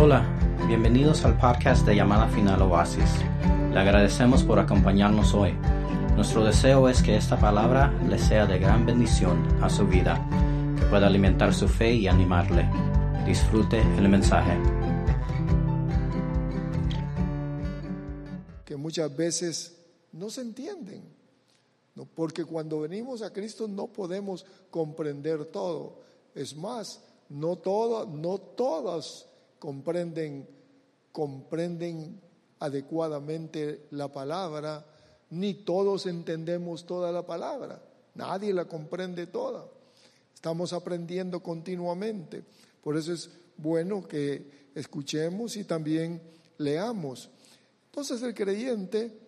Hola, bienvenidos al podcast de Llamada Final Oasis. Le agradecemos por acompañarnos hoy. Nuestro deseo es que esta palabra le sea de gran bendición a su vida, que pueda alimentar su fe y animarle. Disfrute el mensaje. que muchas veces no se entienden, ¿no? porque cuando venimos a Cristo no podemos comprender todo. Es más, no todas, no todas comprenden, comprenden adecuadamente la palabra, ni todos entendemos toda la palabra. Nadie la comprende toda. Estamos aprendiendo continuamente. Por eso es bueno que escuchemos y también leamos. Entonces el creyente,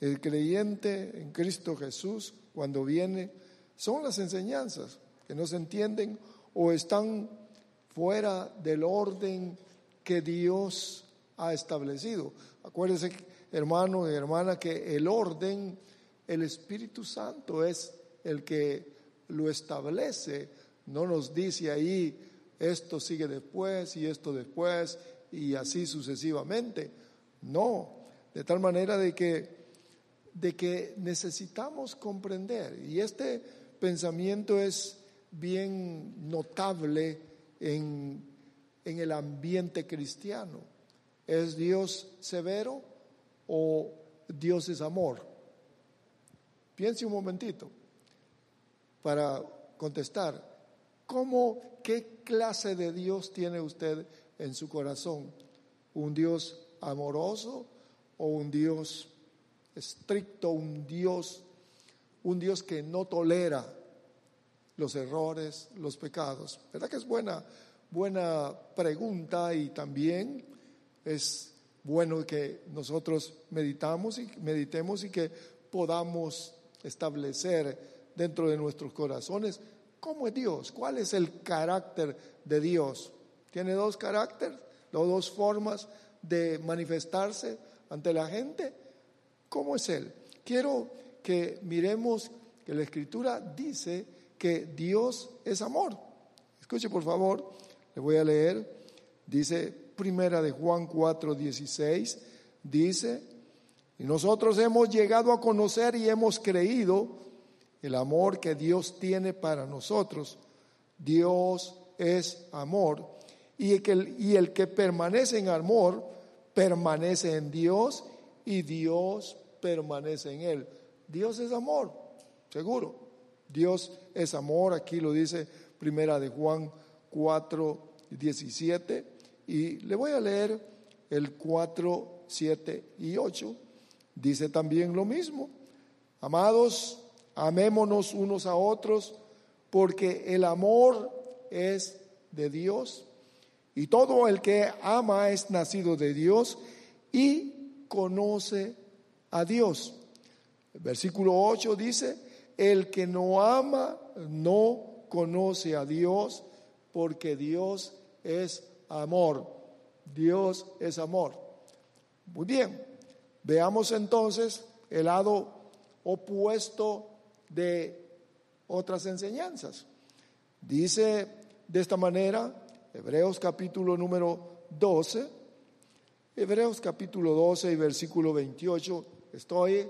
el creyente en Cristo Jesús, cuando viene, son las enseñanzas que no se entienden o están fuera del orden que Dios ha establecido. Acuérdense, hermano y hermana, que el orden, el Espíritu Santo es el que lo establece. No nos dice ahí, esto sigue después y esto después y así sucesivamente. No, de tal manera de que, de que necesitamos comprender. Y este pensamiento es bien notable en, en el ambiente cristiano. ¿Es Dios severo o Dios es amor? Piense un momentito para contestar. ¿Cómo, qué clase de Dios tiene usted en su corazón? ¿Un Dios amoroso o un Dios estricto, un Dios, un Dios que no tolera los errores, los pecados? ¿Verdad que es buena, buena pregunta y también es bueno que nosotros meditamos y meditemos y que podamos establecer dentro de nuestros corazones cómo es Dios, cuál es el carácter de Dios. Tiene dos caracteres, dos formas de manifestarse ante la gente. ¿Cómo es Él? Quiero que miremos que la Escritura dice que Dios es amor. Escuche por favor, le voy a leer. Dice primera de Juan 4, 16, dice, y nosotros hemos llegado a conocer y hemos creído el amor que Dios tiene para nosotros. Dios es amor. Y el que, y el que permanece en amor, permanece en Dios y Dios permanece en él. Dios es amor, seguro. Dios es amor, aquí lo dice primera de Juan 4, 17. Y le voy a leer el 4, 7 y 8. Dice también lo mismo. Amados, amémonos unos a otros, porque el amor es de Dios. Y todo el que ama es nacido de Dios y conoce a Dios. El versículo 8 dice, el que no ama no conoce a Dios, porque Dios es amor. Dios es amor. Muy bien, veamos entonces el lado opuesto de otras enseñanzas. Dice de esta manera, Hebreos capítulo número 12, Hebreos capítulo 12 y versículo 28, estoy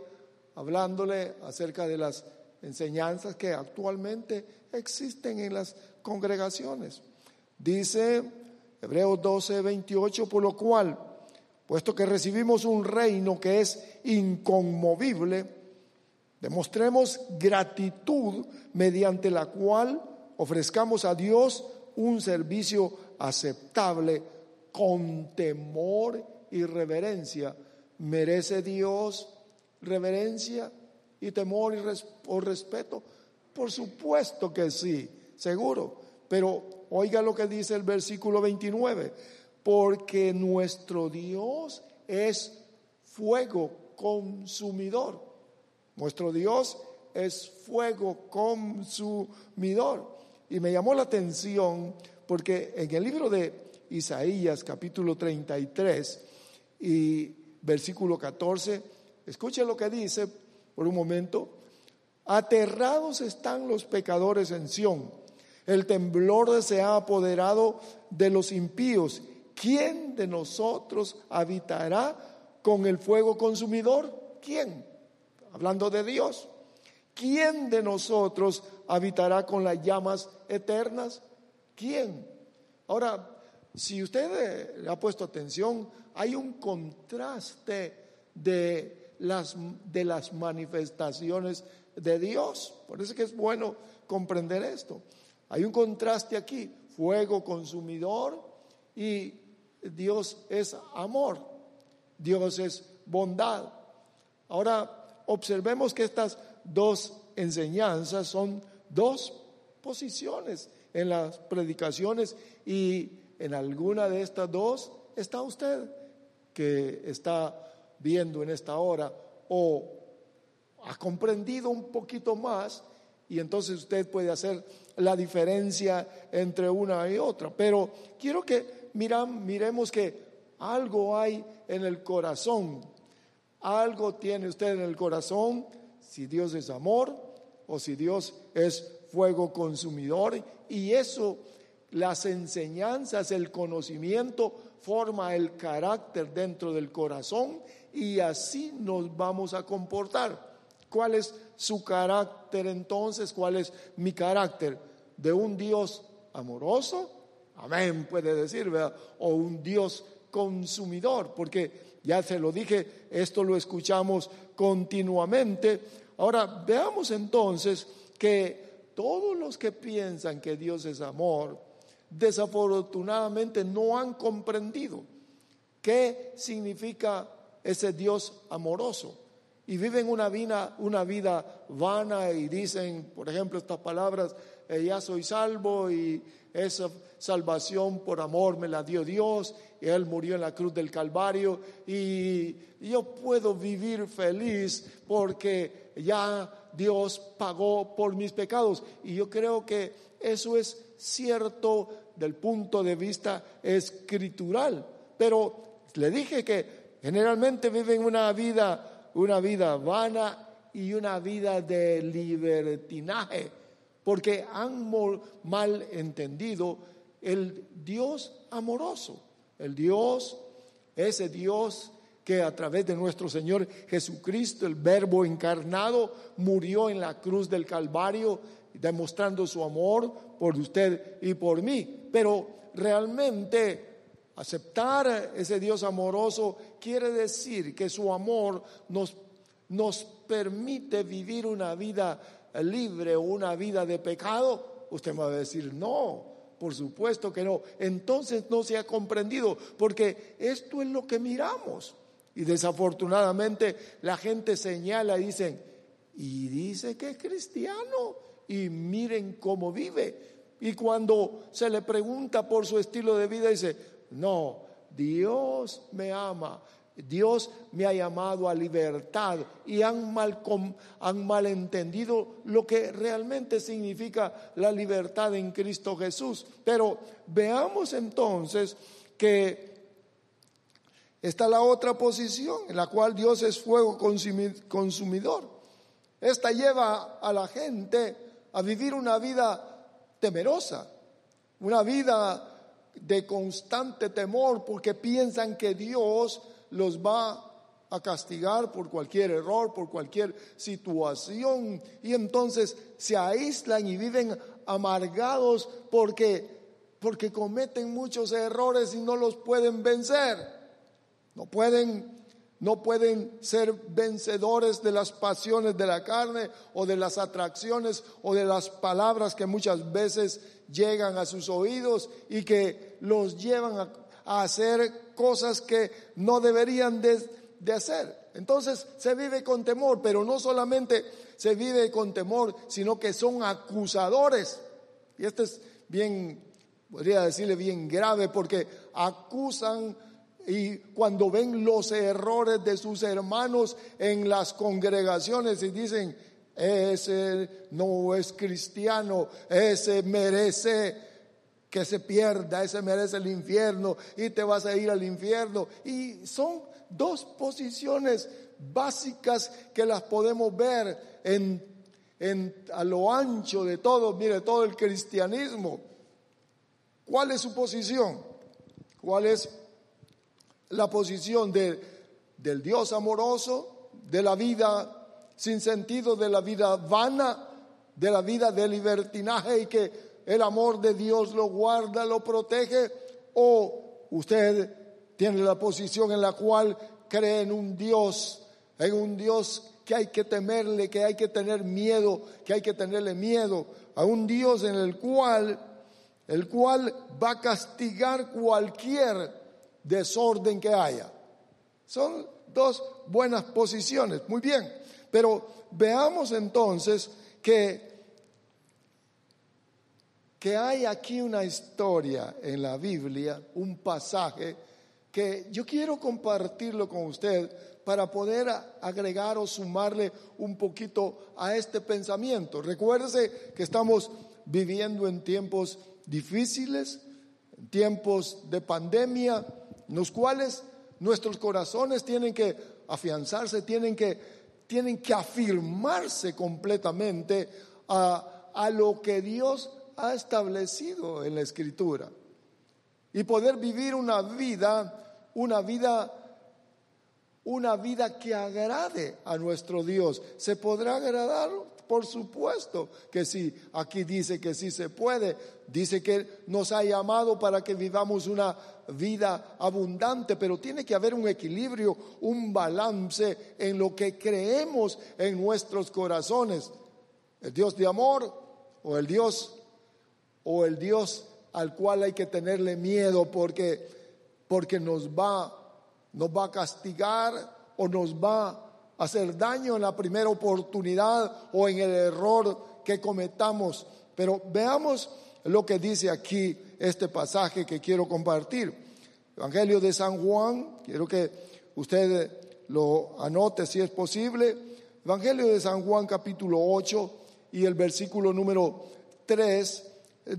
hablándole acerca de las enseñanzas que actualmente existen en las congregaciones. Dice Hebreos 12, 28, por lo cual, puesto que recibimos un reino que es inconmovible, demostremos gratitud mediante la cual ofrezcamos a Dios un servicio aceptable con temor y reverencia. ¿Merece Dios reverencia y temor y o respeto? Por supuesto que sí, seguro. Pero oiga lo que dice el versículo 29, porque nuestro Dios es fuego consumidor. Nuestro Dios es fuego consumidor. Y me llamó la atención porque en el libro de Isaías capítulo 33 y versículo 14, escuche lo que dice por un momento, aterrados están los pecadores en Sión, el temblor se ha apoderado de los impíos ¿quién de nosotros habitará con el fuego consumidor? ¿Quién? Hablando de Dios. ¿Quién de nosotros habitará con las llamas eternas? ¿Quién? Ahora, si usted le ha puesto atención, hay un contraste de las, de las manifestaciones de Dios. Por eso que es bueno comprender esto. Hay un contraste aquí, fuego consumidor y Dios es amor, Dios es bondad. Ahora, observemos que estas dos enseñanzas son dos posiciones en las predicaciones y en alguna de estas dos está usted que está viendo en esta hora o ha comprendido un poquito más y entonces usted puede hacer la diferencia entre una y otra. Pero quiero que miran, miremos que algo hay en el corazón, algo tiene usted en el corazón, si Dios es amor o si Dios es fuego consumidor, y eso, las enseñanzas, el conocimiento, forma el carácter dentro del corazón y así nos vamos a comportar. ¿Cuál es su carácter entonces? ¿Cuál es mi carácter? ¿De un Dios amoroso? Amén, puede decir, ¿verdad? O un Dios consumidor, porque ya se lo dije, esto lo escuchamos continuamente. Ahora, veamos entonces que todos los que piensan que Dios es amor, desafortunadamente no han comprendido qué significa ese Dios amoroso y viven una vida, una vida vana y dicen, por ejemplo, estas palabras, eh, ya soy salvo y esa salvación por amor me la dio Dios, y Él murió en la cruz del Calvario y yo puedo vivir feliz porque ya Dios pagó por mis pecados. Y yo creo que eso es cierto del punto de vista escritural, pero le dije que generalmente viven una vida una vida vana y una vida de libertinaje, porque han mal entendido el Dios amoroso, el Dios, ese Dios que a través de nuestro Señor Jesucristo, el Verbo encarnado, murió en la cruz del Calvario, demostrando su amor por usted y por mí. Pero realmente Aceptar ese Dios amoroso quiere decir que su amor nos, nos permite vivir una vida libre o una vida de pecado. Usted me va a decir, no, por supuesto que no. Entonces no se ha comprendido, porque esto es lo que miramos. Y desafortunadamente la gente señala y dicen, y dice que es cristiano, y miren cómo vive. Y cuando se le pregunta por su estilo de vida, dice, no, Dios me ama. Dios me ha llamado a libertad y han mal, han malentendido lo que realmente significa la libertad en Cristo Jesús. Pero veamos entonces que está la otra posición en la cual Dios es fuego consumidor. Esta lleva a la gente a vivir una vida temerosa, una vida de constante temor porque piensan que Dios los va a castigar por cualquier error, por cualquier situación y entonces se aíslan y viven amargados porque porque cometen muchos errores y no los pueden vencer. No pueden no pueden ser vencedores de las pasiones de la carne o de las atracciones o de las palabras que muchas veces llegan a sus oídos y que los llevan a, hacer cosas que no deberían de, hacer. Entonces se vive con temor, pero no solamente se vive con temor, sino que son acusadores. Y esto es bien, podría decirle bien grave, porque acusan y cuando ven los errores de sus hermanos en las congregaciones y dicen, ese no es cristiano, ese merece que se pierda, ese merece el infierno y te vas a ir al infierno. Y son dos posiciones básicas que las podemos ver en, a lo ancho de todo, mire, todo el cristianismo. ¿Cuál es su posición? ¿Cuál es la posición de, del Dios amoroso, de la vida sin sentido, de la vida vana, de la vida de libertinaje y que el amor de Dios lo guarda, lo protege? ¿O usted tiene la posición en la cual cree en un Dios, en un Dios que hay que temerle, que hay que tener miedo, que hay que tenerle miedo a un Dios en el cual, el cual va a castigar cualquier desorden que haya. Son dos buenas posiciones, muy bien. Pero veamos entonces que, que hay aquí una historia en la Biblia, un pasaje que yo quiero compartirlo con usted para poder agregar o sumarle un poquito a este pensamiento. Recuérdese que estamos viviendo en tiempos difíciles, tiempos de pandemia, en los cuales nuestros corazones tienen que afianzarse, tienen que, tienen que afirmarse completamente a, a lo que Dios ha establecido en la Escritura y poder vivir una vida, una vida una vida que agrade a nuestro Dios. ¿Se podrá agradar? Por supuesto que sí. Aquí dice que sí se puede. Dice que nos ha llamado para que vivamos una vida abundante, pero tiene que haber un equilibrio, un balance en lo que creemos en nuestros corazones. El Dios de amor o el Dios o el Dios al cual hay que tenerle miedo porque porque nos va nos va a castigar o nos va hacer daño en la primera oportunidad o en el error que cometamos. Pero veamos lo que dice aquí este pasaje que quiero compartir. Evangelio de San Juan, quiero que usted lo anote si es posible. Evangelio de San Juan capítulo 8 y el versículo número 3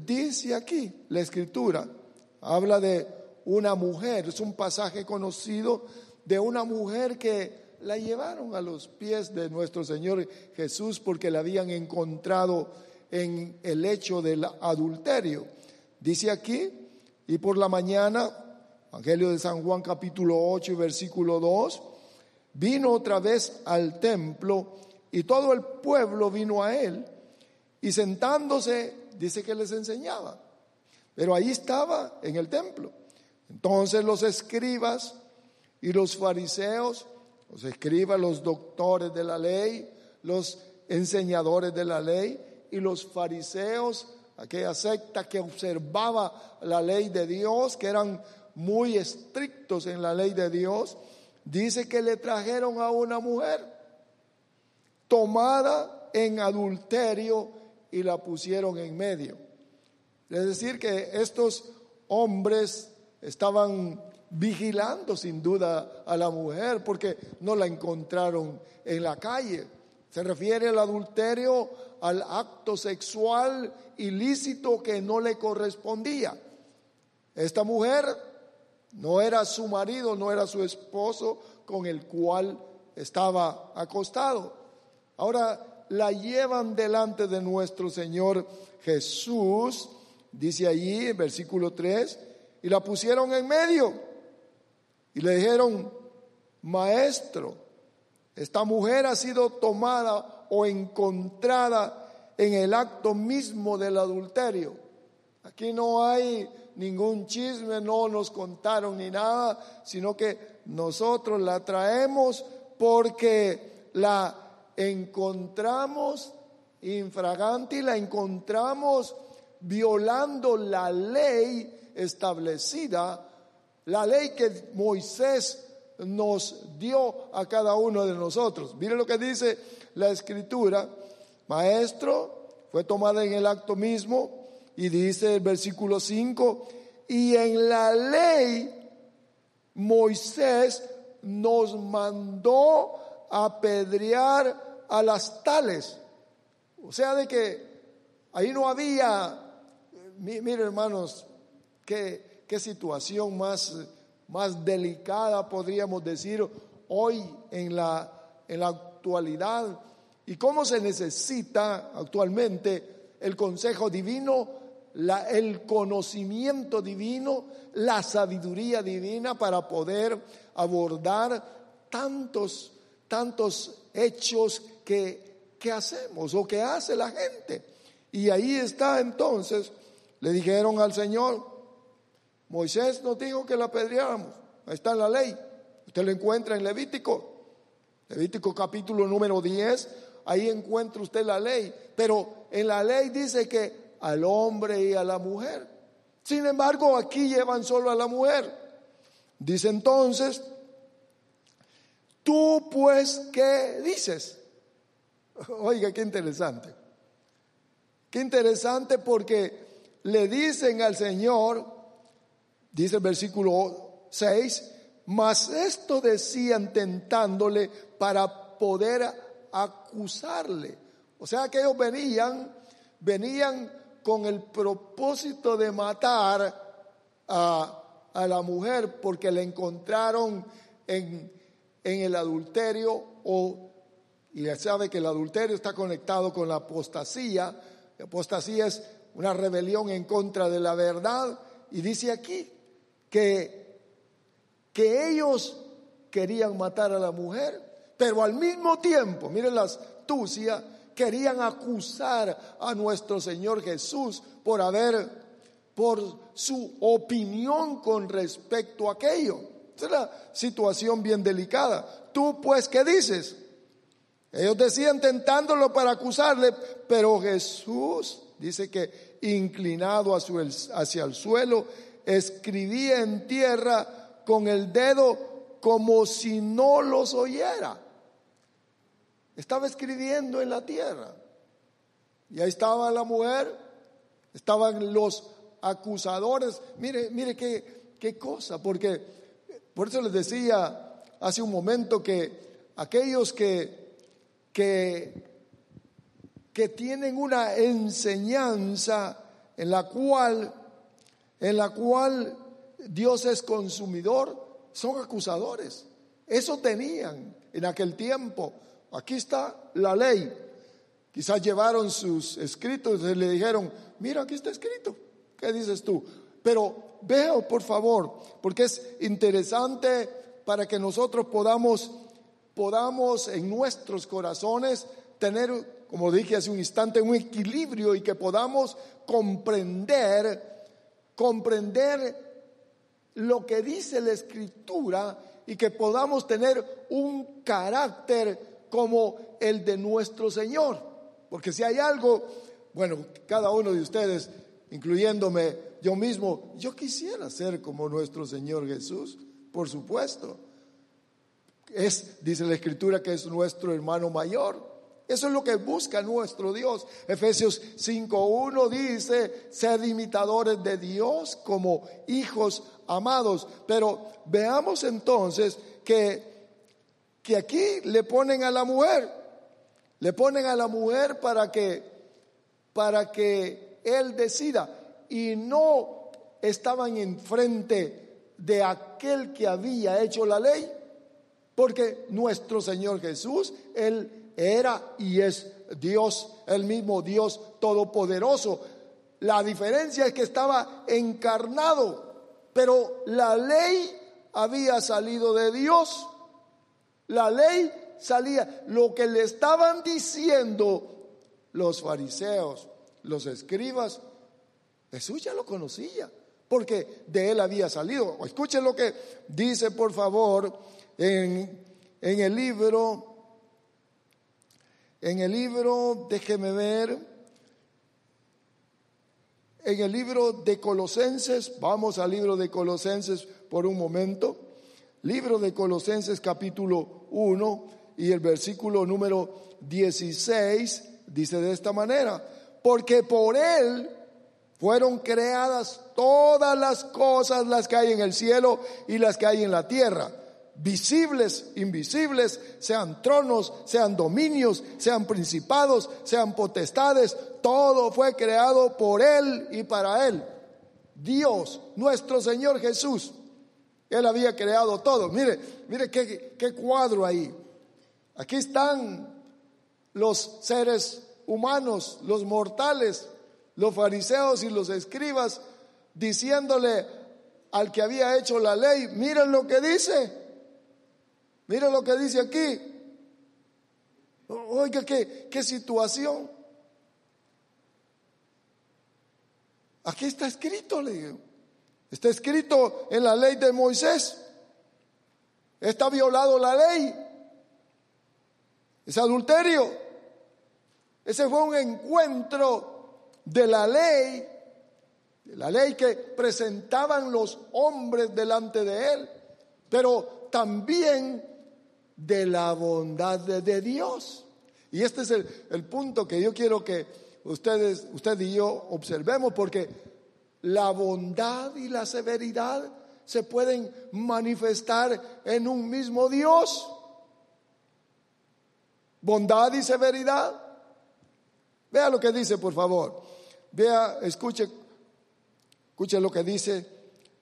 dice aquí la escritura, habla de una mujer, es un pasaje conocido de una mujer que la llevaron a los pies de nuestro Señor Jesús porque la habían encontrado en el hecho del adulterio. Dice aquí, y por la mañana, Evangelio de San Juan capítulo 8 y versículo 2, vino otra vez al templo y todo el pueblo vino a él y sentándose, dice que les enseñaba. Pero ahí estaba en el templo. Entonces los escribas y los fariseos, los escribas, los doctores de la ley, los enseñadores de la ley y los fariseos, aquella secta que observaba la ley de Dios, que eran muy estrictos en la ley de Dios, dice que le trajeron a una mujer tomada en adulterio y la pusieron en medio. Es decir, que estos hombres estaban vigilando sin duda a la mujer porque no la encontraron en la calle. Se refiere al adulterio, al acto sexual ilícito que no le correspondía. Esta mujer no era su marido, no era su esposo con el cual estaba acostado. Ahora la llevan delante de nuestro Señor Jesús, dice allí, versículo 3, y la pusieron en medio y le dijeron, maestro, esta mujer ha sido tomada o encontrada en el acto mismo del adulterio. Aquí no hay ningún chisme, no nos contaron ni nada, sino que nosotros la traemos porque la encontramos infragante y la encontramos violando la ley establecida, la ley que Moisés nos dio a cada uno de nosotros. Mire lo que dice la escritura, maestro, fue tomada en el acto mismo y dice el versículo 5, y en la ley Moisés nos mandó apedrear a las tales. O sea, de que ahí no había, mire hermanos, Qué, qué situación más, más delicada podríamos decir hoy en la, en la actualidad y cómo se necesita actualmente el consejo divino la- el conocimiento divino, la sabiduría divina para poder abordar tantos, tantos hechos que, que hacemos o que hace la gente. Y ahí está entonces, le dijeron al Señor, Moisés nos dijo que la apedreáramos, ahí está en la ley, usted lo encuentra en Levítico, Levítico capítulo número 10, ahí encuentra usted la ley, pero en la ley dice que al hombre y a la mujer. Sin embargo, aquí llevan solo a la mujer. Dice entonces, tú pues, ¿qué dices? Oiga, qué interesante. Qué interesante porque le dicen al Señor, dice el versículo 6, mas esto decían tentándole para poder acusarle. O sea que ellos venían, venían con el propósito de matar a, a la mujer porque la encontraron en, en el adulterio o, y ya sabe que el adulterio está conectado con la apostasía. La apostasía es una rebelión en contra de la verdad y dice aquí que, que ellos querían matar a la mujer, pero al mismo tiempo, miren la astucia, querían acusar a nuestro Señor Jesús por haber, por su opinión con respecto a aquello. Es la situación bien delicada. Tú pues, ¿qué dices? Ellos decían tentándolo para acusarle, pero Jesús dice que inclinado hacia el suelo, escribía en tierra con el dedo como si no los oyera. Estaba escribiendo en la tierra. Y ahí estaba la mujer, estaban los acusadores. Mire, mire qué, qué cosa, porque por eso les decía hace un momento que aquellos que, que, que tienen una enseñanza en la cual, en la cual Dios es consumidor, son acusadores. Eso tenían en aquel tiempo. Aquí está la ley. Quizás llevaron sus escritos y le dijeron, mira, aquí está escrito. ¿Qué dices tú? Pero veo, por favor, porque es interesante para que nosotros podamos, podamos en nuestros corazones tener, como dije hace un instante, un equilibrio y que podamos comprender, comprender lo que dice la escritura y que podamos tener un carácter como el de nuestro Señor. Porque si hay algo, bueno, cada uno de ustedes, incluyéndome yo mismo, yo quisiera ser como nuestro Señor Jesús, por supuesto. Es, dice la Escritura, que es nuestro hermano mayor. Eso es lo que busca nuestro Dios. Efesios 5.1 dice, ser imitadores de Dios como hijos amados. Pero veamos entonces que, que aquí le ponen a la mujer, le ponen a la mujer para que, para que él decida. Y no estaban enfrente de aquel que había hecho la ley, porque nuestro Señor Jesús, Él era y es Dios, el mismo Dios todopoderoso. La diferencia es que estaba encarnado, pero la ley había salido de Dios. La ley salía. Lo que le estaban diciendo los fariseos, los escribas, Jesús ya lo conocía, porque de él había salido. Escuchen lo que dice, por favor, en, en el libro en el libro, déjeme ver, en el libro de Colosenses, vamos al libro de Colosenses por un momento, libro de Colosenses capítulo 1 y el versículo número 16 dice de esta manera, porque por él fueron creadas todas las cosas, las que hay en el cielo y las que hay en la tierra visibles, invisibles, sean tronos, sean dominios, sean principados, sean potestades, todo fue creado por Él y para Él. Dios, nuestro Señor Jesús, Él había creado todo. Mire, mire qué, qué cuadro ahí. Aquí están los seres humanos, los mortales, los fariseos y los escribas diciéndole al que había hecho la ley, miren lo que dice, miren lo que dice aquí. Oiga, qué, qué situación. Aquí está escrito, le digo. Está escrito en la ley de Moisés. Está violado la ley. Es adulterio. Ese fue un encuentro de la ley, de la ley que presentaban los hombres delante de él, pero también de la bondad de, Dios. Y este es el, el punto que yo quiero que ustedes, usted y yo observemos, porque la bondad y la severidad se pueden manifestar en un mismo Dios. Bondad y severidad. Vea lo que dice, por favor. Vea, escuche, escuche lo que dice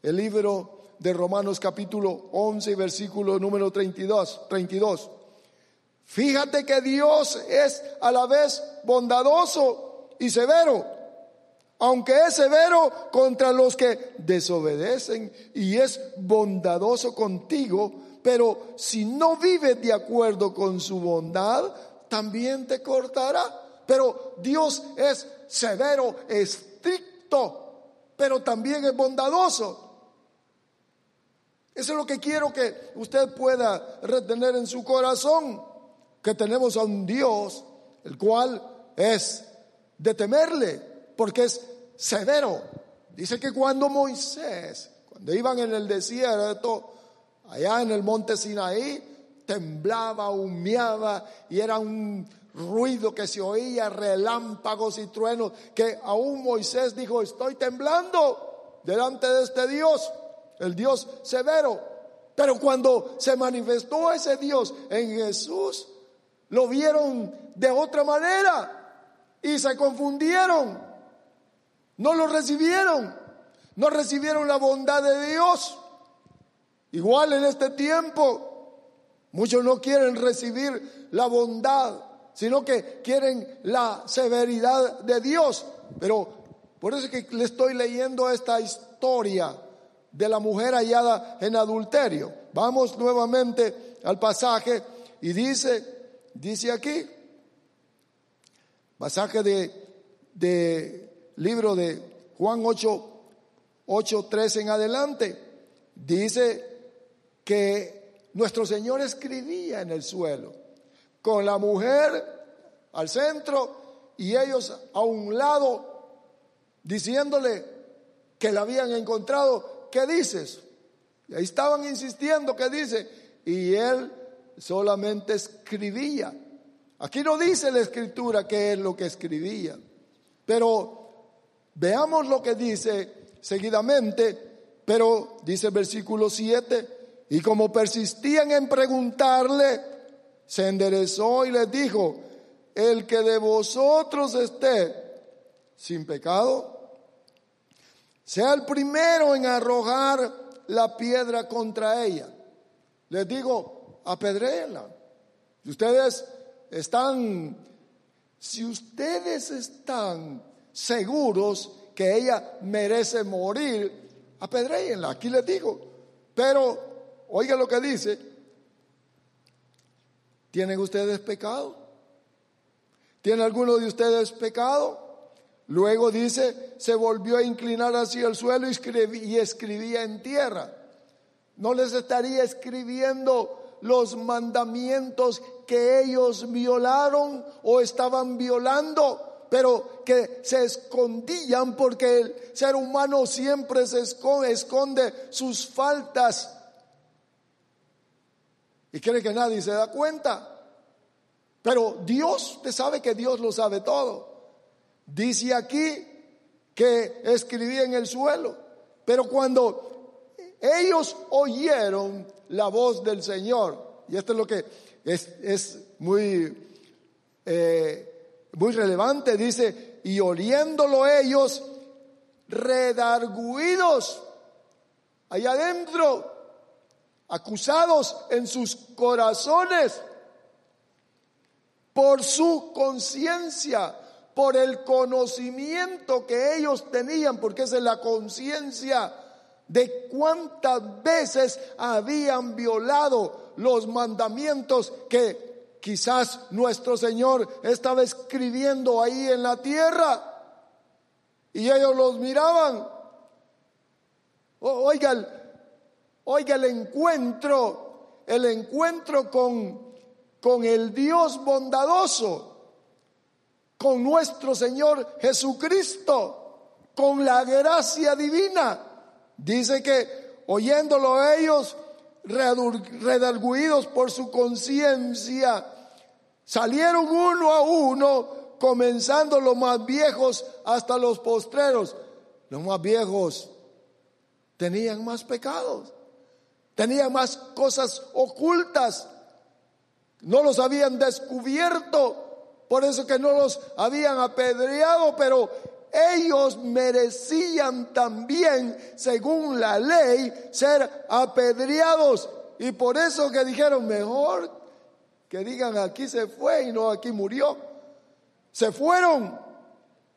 el libro de Romanos capítulo 11, versículo número 32, 32. Fíjate que Dios es a la vez bondadoso y severo aunque es severo contra los que desobedecen y es bondadoso contigo, pero si no vives de acuerdo con su bondad, también te cortará. Pero Dios es severo, estricto, pero también es bondadoso. Eso es lo que quiero que usted pueda retener en su corazón, que tenemos a un Dios, el cual es de temerle, porque es severo. Dice que cuando Moisés, cuando iban en el desierto, allá en el monte Sinaí, temblaba, humeaba y era un ruido que se oía, relámpagos y truenos, que aún Moisés dijo, estoy temblando delante de este Dios, el Dios severo. Pero cuando se manifestó ese Dios en Jesús, lo vieron de otra manera y se confundieron. No lo recibieron. No recibieron la bondad de Dios. Igual en este tiempo, muchos no quieren recibir la bondad, sino que quieren la severidad de Dios. Pero por eso es que le estoy leyendo esta historia de la mujer hallada en adulterio. Vamos nuevamente al pasaje y dice, dice aquí, pasaje de, de libro de Juan 8, 8, 13 en adelante, dice que nuestro Señor escribía en el suelo, con la mujer al centro y ellos a un lado, diciéndole que la habían encontrado. ¿Qué dices? Y ahí estaban insistiendo, ¿qué dice? Y él solamente escribía. Aquí no dice la escritura qué es lo que escribía, pero Veamos lo que dice seguidamente, pero dice el versículo 7, y como persistían en preguntarle, se enderezó y les dijo, el que de vosotros esté sin pecado, sea el primero en arrojar la piedra contra ella. Les digo, apedréela. Si ustedes están, si ustedes están seguros que ella merece morir, apedréenla, aquí les digo. Pero, oiga lo que dice, ¿tienen ustedes pecado? ¿Tiene alguno de ustedes pecado? Luego dice, se volvió a inclinar hacia el suelo y escribía en tierra. No les estaría escribiendo los mandamientos que ellos violaron o estaban violando pero que se escondían porque el ser humano siempre se esconde, sus faltas y cree que nadie se da cuenta. Pero Dios, usted sabe que Dios lo sabe todo. Dice aquí que escribía en el suelo, pero cuando ellos oyeron la voz del Señor, y esto es lo que es, muy eh, muy relevante, dice, y oliéndolo ellos, redarguidos allá adentro, acusados en sus corazones por su conciencia, por el conocimiento que ellos tenían, porque esa es la conciencia de cuántas veces habían violado los mandamientos que quizás nuestro Señor estaba escribiendo ahí en la tierra. Y ellos los miraban. Oiga, oiga el encuentro, el encuentro con, con el Dios bondadoso con nuestro Señor Jesucristo, con la gracia divina. Dice que oyéndolo ellos, redarguidos por su conciencia, salieron uno a uno, comenzando los más viejos hasta los postreros. Los más viejos tenían más pecados, tenían más cosas ocultas, no los habían descubierto por eso que no los habían apedreado, pero ellos merecían también, según la ley, ser apedreados. Y por eso que dijeron, mejor que digan aquí se fue y no aquí murió. Se fueron,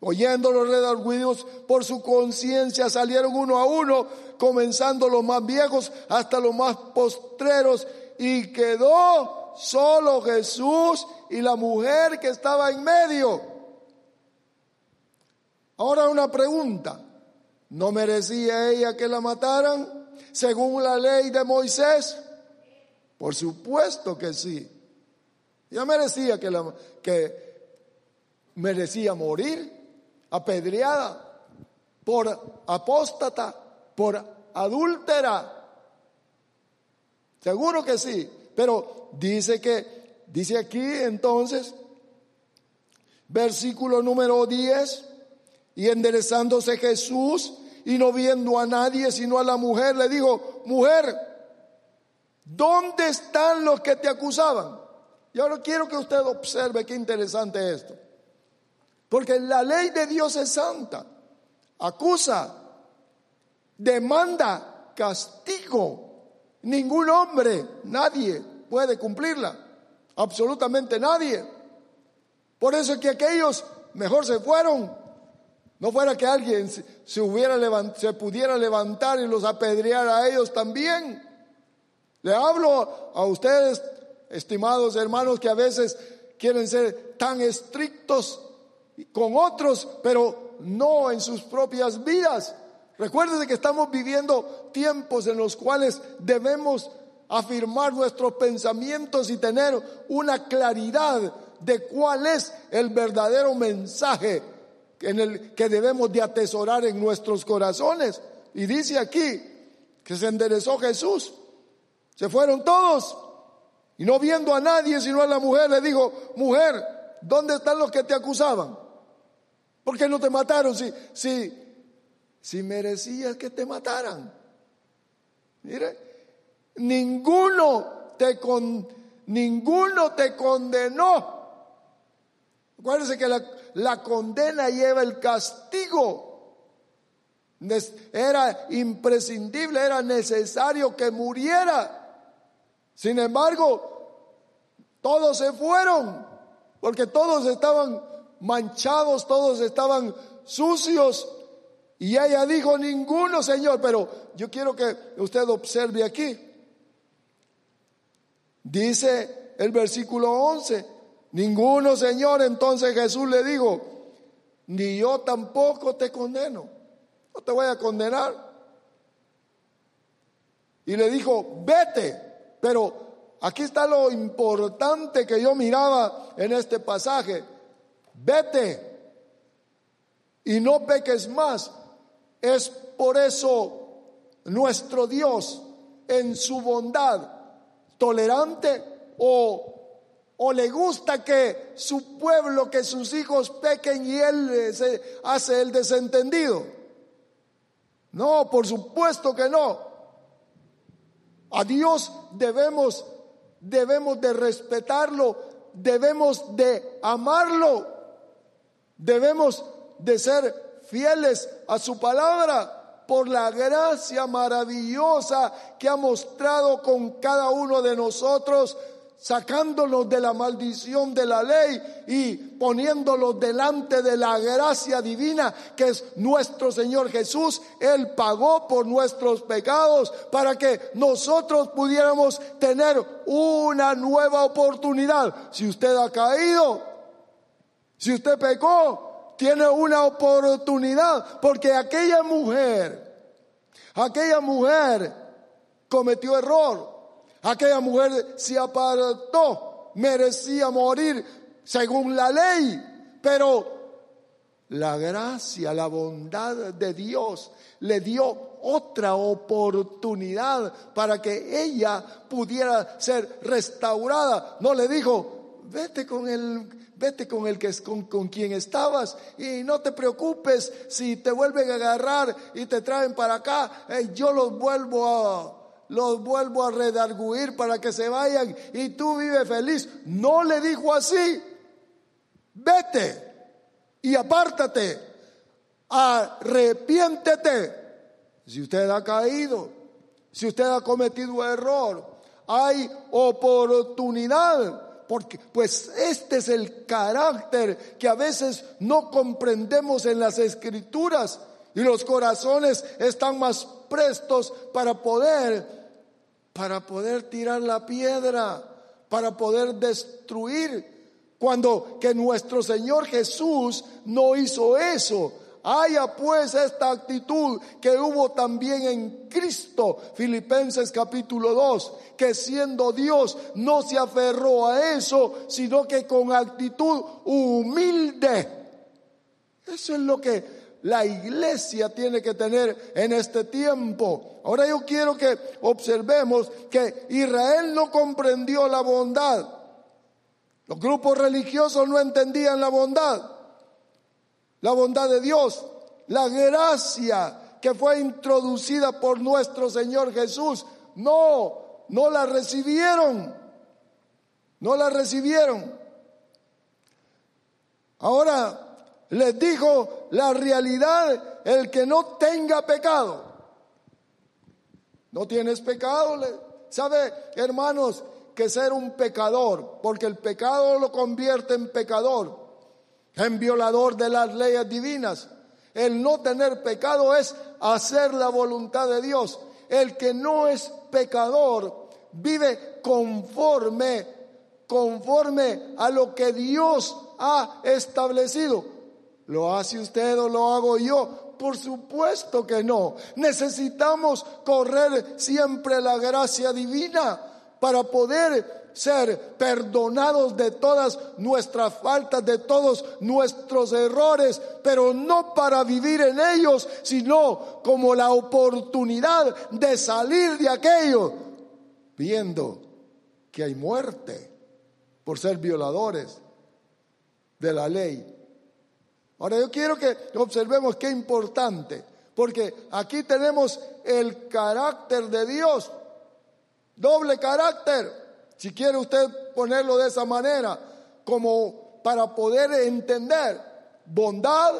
oyendo los redarguidos por su conciencia, salieron uno a uno, comenzando los más viejos hasta los más postreros, y quedó solo Jesús y la mujer que estaba en medio. Ahora una pregunta. ¿No merecía ella que la mataran según la ley de Moisés? Por supuesto que sí. Ya merecía que, la, que merecía morir, apedreada, por apóstata, por adúltera. Seguro que sí. Pero dice que, dice aquí entonces, versículo número 10, y enderezándose Jesús y no viendo a nadie sino a la mujer, le dijo, mujer, ¿dónde están los que te acusaban? Y ahora quiero que usted observe qué interesante esto. Porque la ley de Dios es santa. Acusa, demanda, castigo. Ningún hombre, nadie puede cumplirla. Absolutamente nadie. Por eso es que aquellos mejor se fueron. No fuera que alguien se, hubiera se pudiera levantar y los apedrear a ellos también. Le hablo a ustedes, estimados hermanos, que a veces quieren ser tan estrictos con otros, pero no en sus propias vidas. Recuerden que estamos viviendo tiempos en los cuales debemos afirmar nuestros pensamientos y tener una claridad de cuál es el verdadero mensaje en el que debemos de atesorar en nuestros corazones. Y dice aquí que se enderezó Jesús. Se fueron todos y no viendo a nadie sino a la mujer le dijo, mujer, ¿dónde están los que te acusaban? ¿Por qué no te mataron si, si si merecías que te mataran. Mire, ninguno te, con, ninguno te condenó. Acuérdense que la, la condena lleva el castigo. Era imprescindible, era necesario que muriera. Sin embargo, todos se fueron, porque todos estaban manchados, todos estaban sucios, y ella dijo, ninguno, Señor, pero yo quiero que usted observe aquí. Dice el versículo 11, ninguno, Señor, entonces Jesús le dijo, ni yo tampoco te condeno, no te voy a condenar. Y le dijo, vete, pero aquí está lo importante que yo miraba en este pasaje, vete y no peques más. Es por eso nuestro Dios en su bondad tolerante o, o le gusta que su pueblo, que sus hijos pequen y él se hace el desentendido. No, por supuesto que no. A Dios debemos debemos de respetarlo, debemos de amarlo, debemos de ser fieles a su palabra por la gracia maravillosa que ha mostrado con cada uno de nosotros sacándolos de la maldición de la ley y poniéndolos delante de la gracia divina que es nuestro Señor Jesús. Él pagó por nuestros pecados para que nosotros pudiéramos tener una nueva oportunidad. Si usted ha caído, si usted pecó, tiene una oportunidad porque aquella mujer, aquella mujer cometió error Aquella mujer se apartó, merecía morir según la ley, pero la gracia, la bondad de Dios le dio otra oportunidad para que ella pudiera ser restaurada. No le dijo, vete con el, vete con el que es con, con quien estabas y no te preocupes si te vuelven a agarrar y te traen para acá, eh, yo los vuelvo a, los vuelvo a redarguir para que se vayan y tú vives feliz. No le dijo así. Vete y apártate. Arrepiéntete. Si usted ha caído, si usted ha cometido error, hay oportunidad. Porque, pues este es el carácter que a veces no comprendemos en las escrituras y los corazones están más prestos para poder para poder tirar la piedra, para poder destruir. Cuando que nuestro Señor Jesús no hizo eso. Haya pues esta actitud que hubo también en Cristo, Filipenses capítulo 2, que siendo Dios no se aferró a eso, sino que con actitud humilde. Eso es lo que la iglesia tiene que tener en este tiempo. Ahora yo quiero que observemos que Israel no comprendió la bondad. Los grupos religiosos no entendían la bondad, la bondad de Dios, la gracia que fue introducida por nuestro Señor Jesús. No, no la recibieron, no la recibieron. Ahora, les dijo la realidad, el que no tenga pecado. No tienes pecado. ¿Sabe, hermanos, que ser un pecador, porque el pecado lo convierte en pecador, en violador de las leyes divinas. El no tener pecado es hacer la voluntad de Dios. El que no es pecador vive conforme, conforme a lo que Dios ha establecido. ¿Lo hace usted o lo hago yo? Por supuesto que no. Necesitamos correr siempre la gracia divina para poder ser perdonados de todas nuestras faltas, de todos nuestros errores, pero no para vivir en ellos, sino como la oportunidad de salir de aquello, viendo que hay muerte por ser violadores de la ley. Ahora yo quiero que observemos qué importante, porque aquí tenemos el carácter de Dios, doble carácter, si quiere usted ponerlo de esa manera, como para poder entender bondad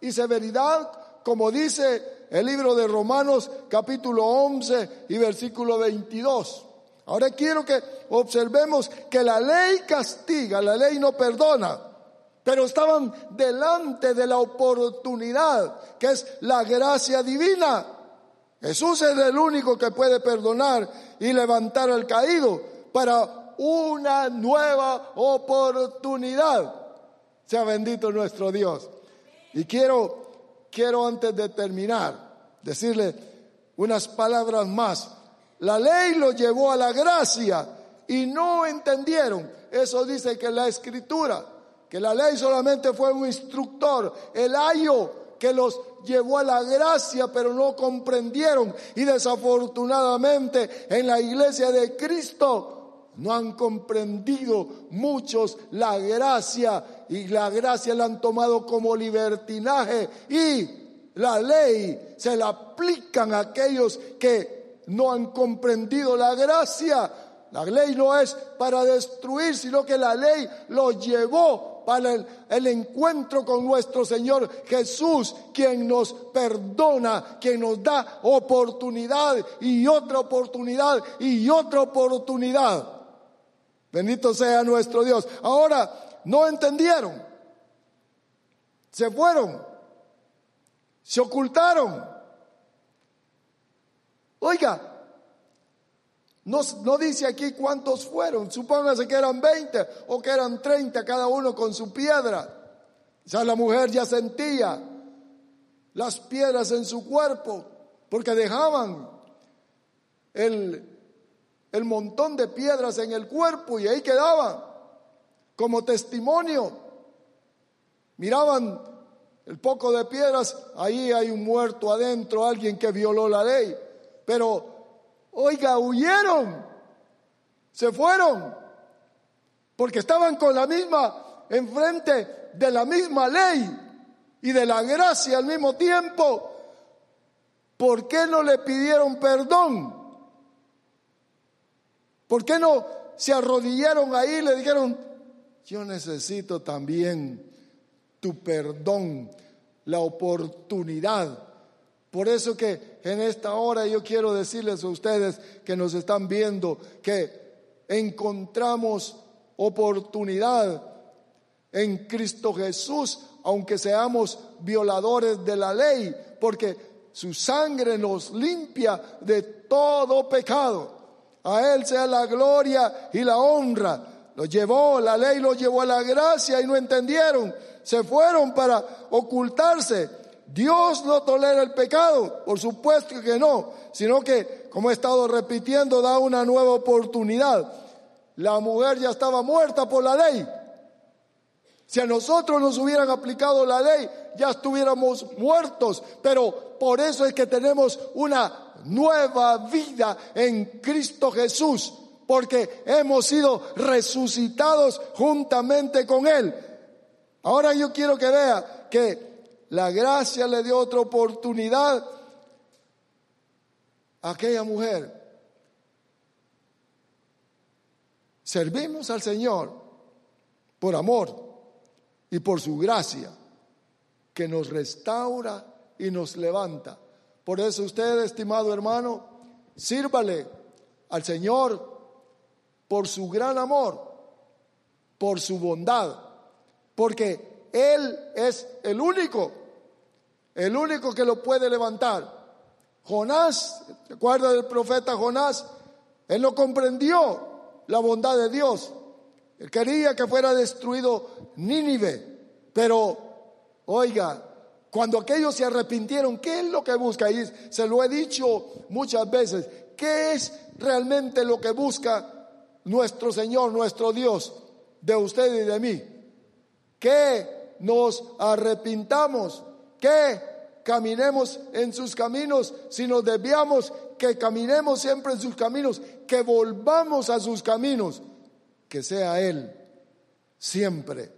y severidad, como dice el libro de Romanos capítulo 11 y versículo 22. Ahora quiero que observemos que la ley castiga, la ley no perdona pero estaban delante de la oportunidad que es la gracia divina. Jesús es el único que puede perdonar y levantar al caído para una nueva oportunidad. Sea bendito nuestro Dios. Y quiero, quiero antes de terminar decirle unas palabras más. La ley lo llevó a la gracia y no entendieron. Eso dice que la escritura que la ley solamente fue un instructor, el ayo que los llevó a la gracia, pero no comprendieron. Y desafortunadamente en la iglesia de Cristo no han comprendido muchos la gracia y la gracia la han tomado como libertinaje y la ley se la aplican a aquellos que no han comprendido la gracia. La ley no es para destruir, sino que la ley lo llevó para el, encuentro con nuestro Señor Jesús, quien nos perdona, quien nos da oportunidad y otra oportunidad y otra oportunidad. Bendito sea nuestro Dios. Ahora, no entendieron. Se fueron. Se ocultaron. Oiga, no, no, dice aquí cuántos fueron. Supóngase que eran 20 o que eran 30, cada uno con su piedra. Ya la mujer ya sentía las piedras en su cuerpo porque dejaban el, el montón de piedras en el cuerpo y ahí quedaban como testimonio. Miraban el poco de piedras, ahí hay un muerto adentro, alguien que violó la ley. Pero, oiga, huyeron, se fueron, porque estaban con la misma, enfrente de la misma ley y de la gracia al mismo tiempo. ¿Por qué no le pidieron perdón? ¿Por qué no se arrodillaron ahí y le dijeron, yo necesito también tu perdón, la oportunidad? Por eso que en esta hora yo quiero decirles a ustedes que nos están viendo que encontramos oportunidad en Cristo Jesús, aunque seamos violadores de la ley, porque su sangre nos limpia de todo pecado. A Él sea la gloria y la honra. Lo llevó, la ley lo llevó a la gracia y no entendieron. Se fueron para ocultarse. Dios no tolera el pecado, por supuesto que no, sino que, como he estado repitiendo, da una nueva oportunidad. La mujer ya estaba muerta por la ley. Si a nosotros nos hubieran aplicado la ley, ya estuviéramos muertos, pero por eso es que tenemos una nueva vida en Cristo Jesús, porque hemos sido resucitados juntamente con Él. Ahora yo quiero que vea que la gracia le dio otra oportunidad a aquella mujer. Servimos al Señor por amor y por su gracia que nos restaura y nos levanta. Por eso usted, estimado hermano, sírvale al Señor por su gran amor, por su bondad, porque Él es el único, el único que lo puede levantar. Jonás, ¿recuerda del profeta Jonás? Él no comprendió la bondad de Dios. Él quería que fuera destruido Nínive, pero oiga, cuando aquellos se arrepintieron, ¿qué es lo que busca? Y se lo he dicho muchas veces. ¿Qué es realmente lo que busca nuestro Señor, nuestro Dios, de usted y de mí? Que nos arrepintamos, que caminemos en sus caminos, si nos desviamos, que caminemos siempre en sus caminos, que volvamos a sus caminos, que sea Él siempre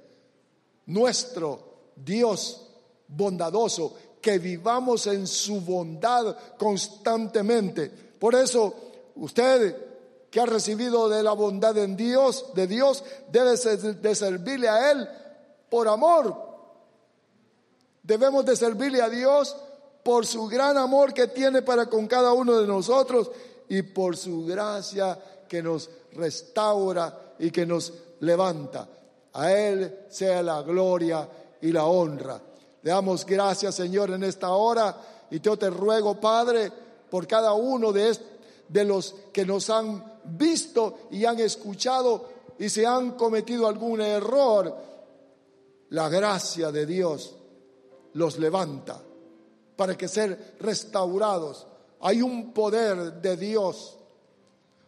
nuestro Dios bondadoso, que vivamos en su bondad constantemente. Por eso, usted que ha recibido de la bondad en Dios, de Dios, debe de servirle a Él por amor. Debemos de servirle a Dios por su gran amor que tiene para con cada uno de nosotros y por su gracia que nos restaura y que nos levanta. A Él sea la gloria y la honra. Le damos gracias, Señor, en esta hora. Y yo te ruego, Padre, por cada uno de, de los que nos han visto y han escuchado y se han cometido algún error, la gracia de Dios los levanta para que ser restaurados. Hay un poder de Dios,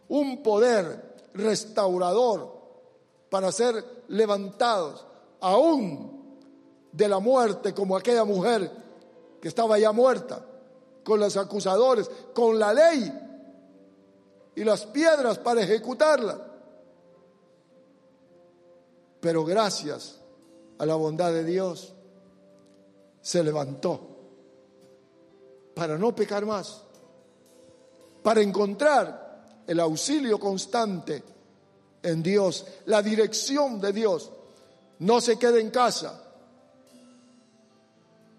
un poder restaurador para ser levantados, aún de la muerte como aquella mujer que estaba ya muerta, con los acusadores, con la ley y las piedras para ejecutarla. Pero gracias a la bondad de Dios, se levantó para no pecar más, para encontrar el auxilio constante en Dios, la dirección de Dios. No se quede en casa,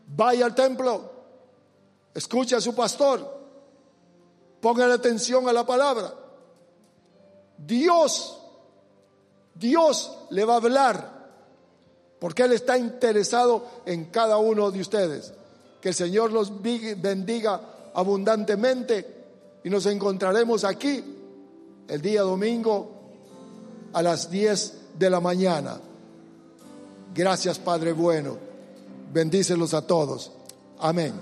Vaya al templo, escuche a su pastor, ponga atención a la palabra. Dios Dios le va a hablar, porque Él está interesado en cada uno de ustedes. Que el Señor los bendiga abundantemente y nos encontraremos aquí el día domingo a las 10 de la mañana. Gracias Padre bueno. Bendícelos a todos. Amén.